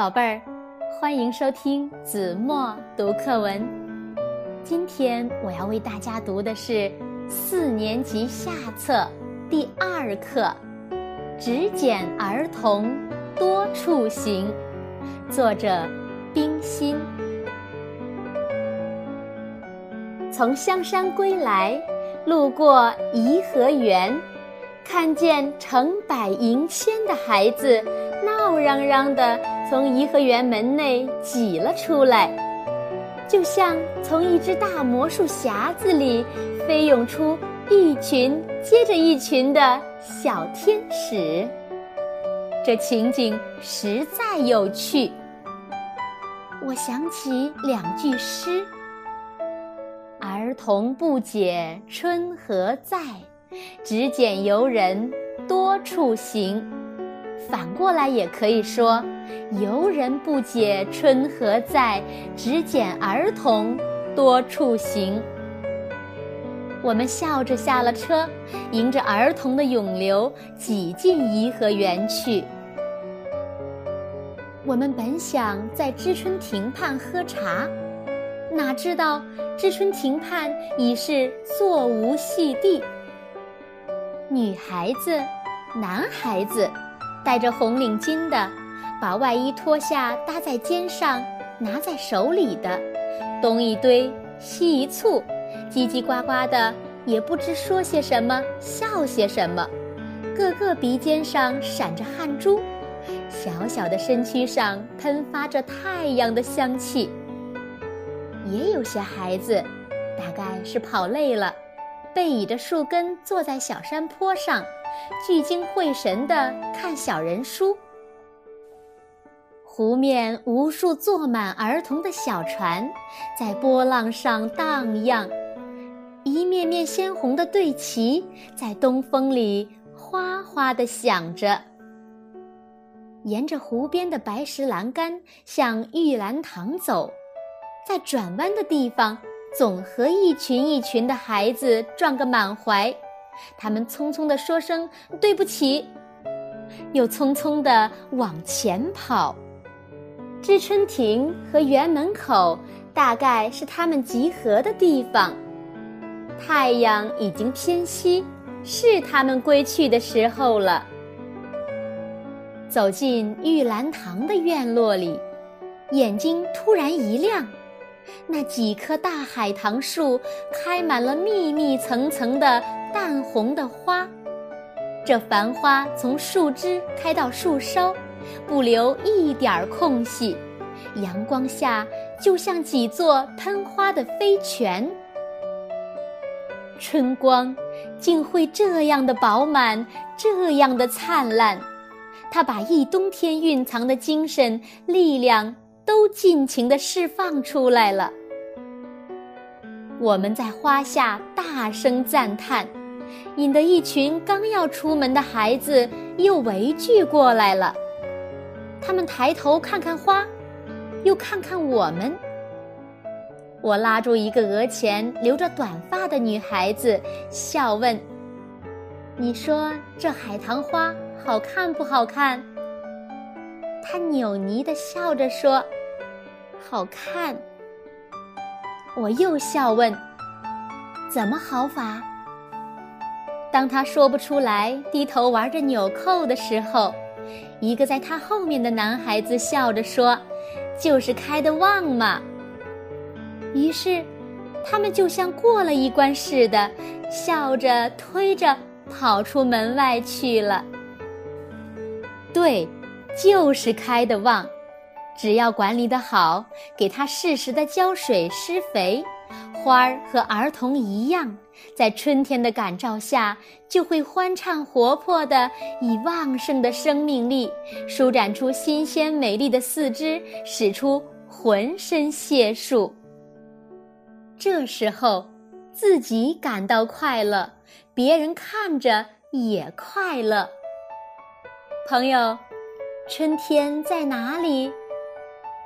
宝贝儿，欢迎收听子墨读课文。今天我要为大家读的是四年级下册第二课《只捡儿童多处行》，作者冰心。从香山归来，路过颐和园，看见成百迎千的孩子闹嚷嚷的从颐和园门内挤了出来，就像从一只大魔术匣子里飞涌出一群接着一群的小天使。这情景实在有趣，我想起两句诗。儿童不解春何在，只拣游人多处行。反过来也可以说，游人不解春何在，只拣儿童多处行。我们笑着下了车，迎着儿童的涌流，挤进颐和园去。我们本想在知春亭畔喝茶。哪知道知春亭畔已是座无戏地。女孩子、男孩子，戴着红领巾的，把外衣脱下搭在肩上，拿在手里的，东一堆西一簇，叽叽呱呱的，也不知说些什么，笑些什么，个个鼻尖上闪着汗珠，小小的身躯上喷发着太阳的香气。也有些孩子，大概是跑累了，背倚着树根坐在小山坡上，聚精会神地看小人书。湖面无数坐满儿童的小船，在波浪上荡漾，一面面鲜红的队旗在东风里哗哗地响着。沿着湖边的白石栏杆向玉兰堂走。在转弯的地方，总和一群一群的孩子撞个满怀。他们匆匆地说声对不起，又匆匆地往前跑。知春亭和园门口大概是他们集合的地方。太阳已经偏西，是他们归去的时候了。走进玉兰堂的院落里，眼睛突然一亮。那几棵大海棠树开满了密密层层的淡红的花，这繁花从树枝开到树梢，不留一点儿空隙，阳光下就像几座喷花的飞泉。春光竟会这样的饱满，这样的灿烂，它把一冬天蕴藏的精神力量。都尽情地释放出来了。我们在花下大声赞叹，引得一群刚要出门的孩子又围聚过来了。他们抬头看看花，又看看我们。我拉住一个额前留着短发的女孩子，笑问：“你说这海棠花好看不好看？”她扭捏地笑着说。好看。我又笑问：“怎么好法？”当他说不出来，低头玩着纽扣的时候，一个在他后面的男孩子笑着说：“就是开的旺嘛。”于是，他们就像过了一关似的，笑着推着跑出门外去了。对，就是开的旺。只要管理得好，给它适时的浇水施肥，花儿和儿童一样，在春天的感召下，就会欢畅活泼的，以旺盛的生命力，舒展出新鲜美丽的四肢，使出浑身解数。这时候，自己感到快乐，别人看着也快乐。朋友，春天在哪里？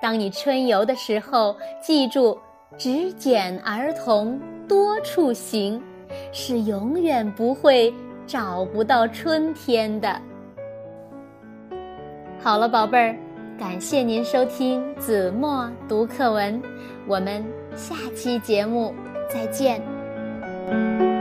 当你春游的时候，记住，只捡儿童多处行，是永远不会找不到春天的。好了，宝贝儿，感谢您收听子墨读课文，我们下期节目再见。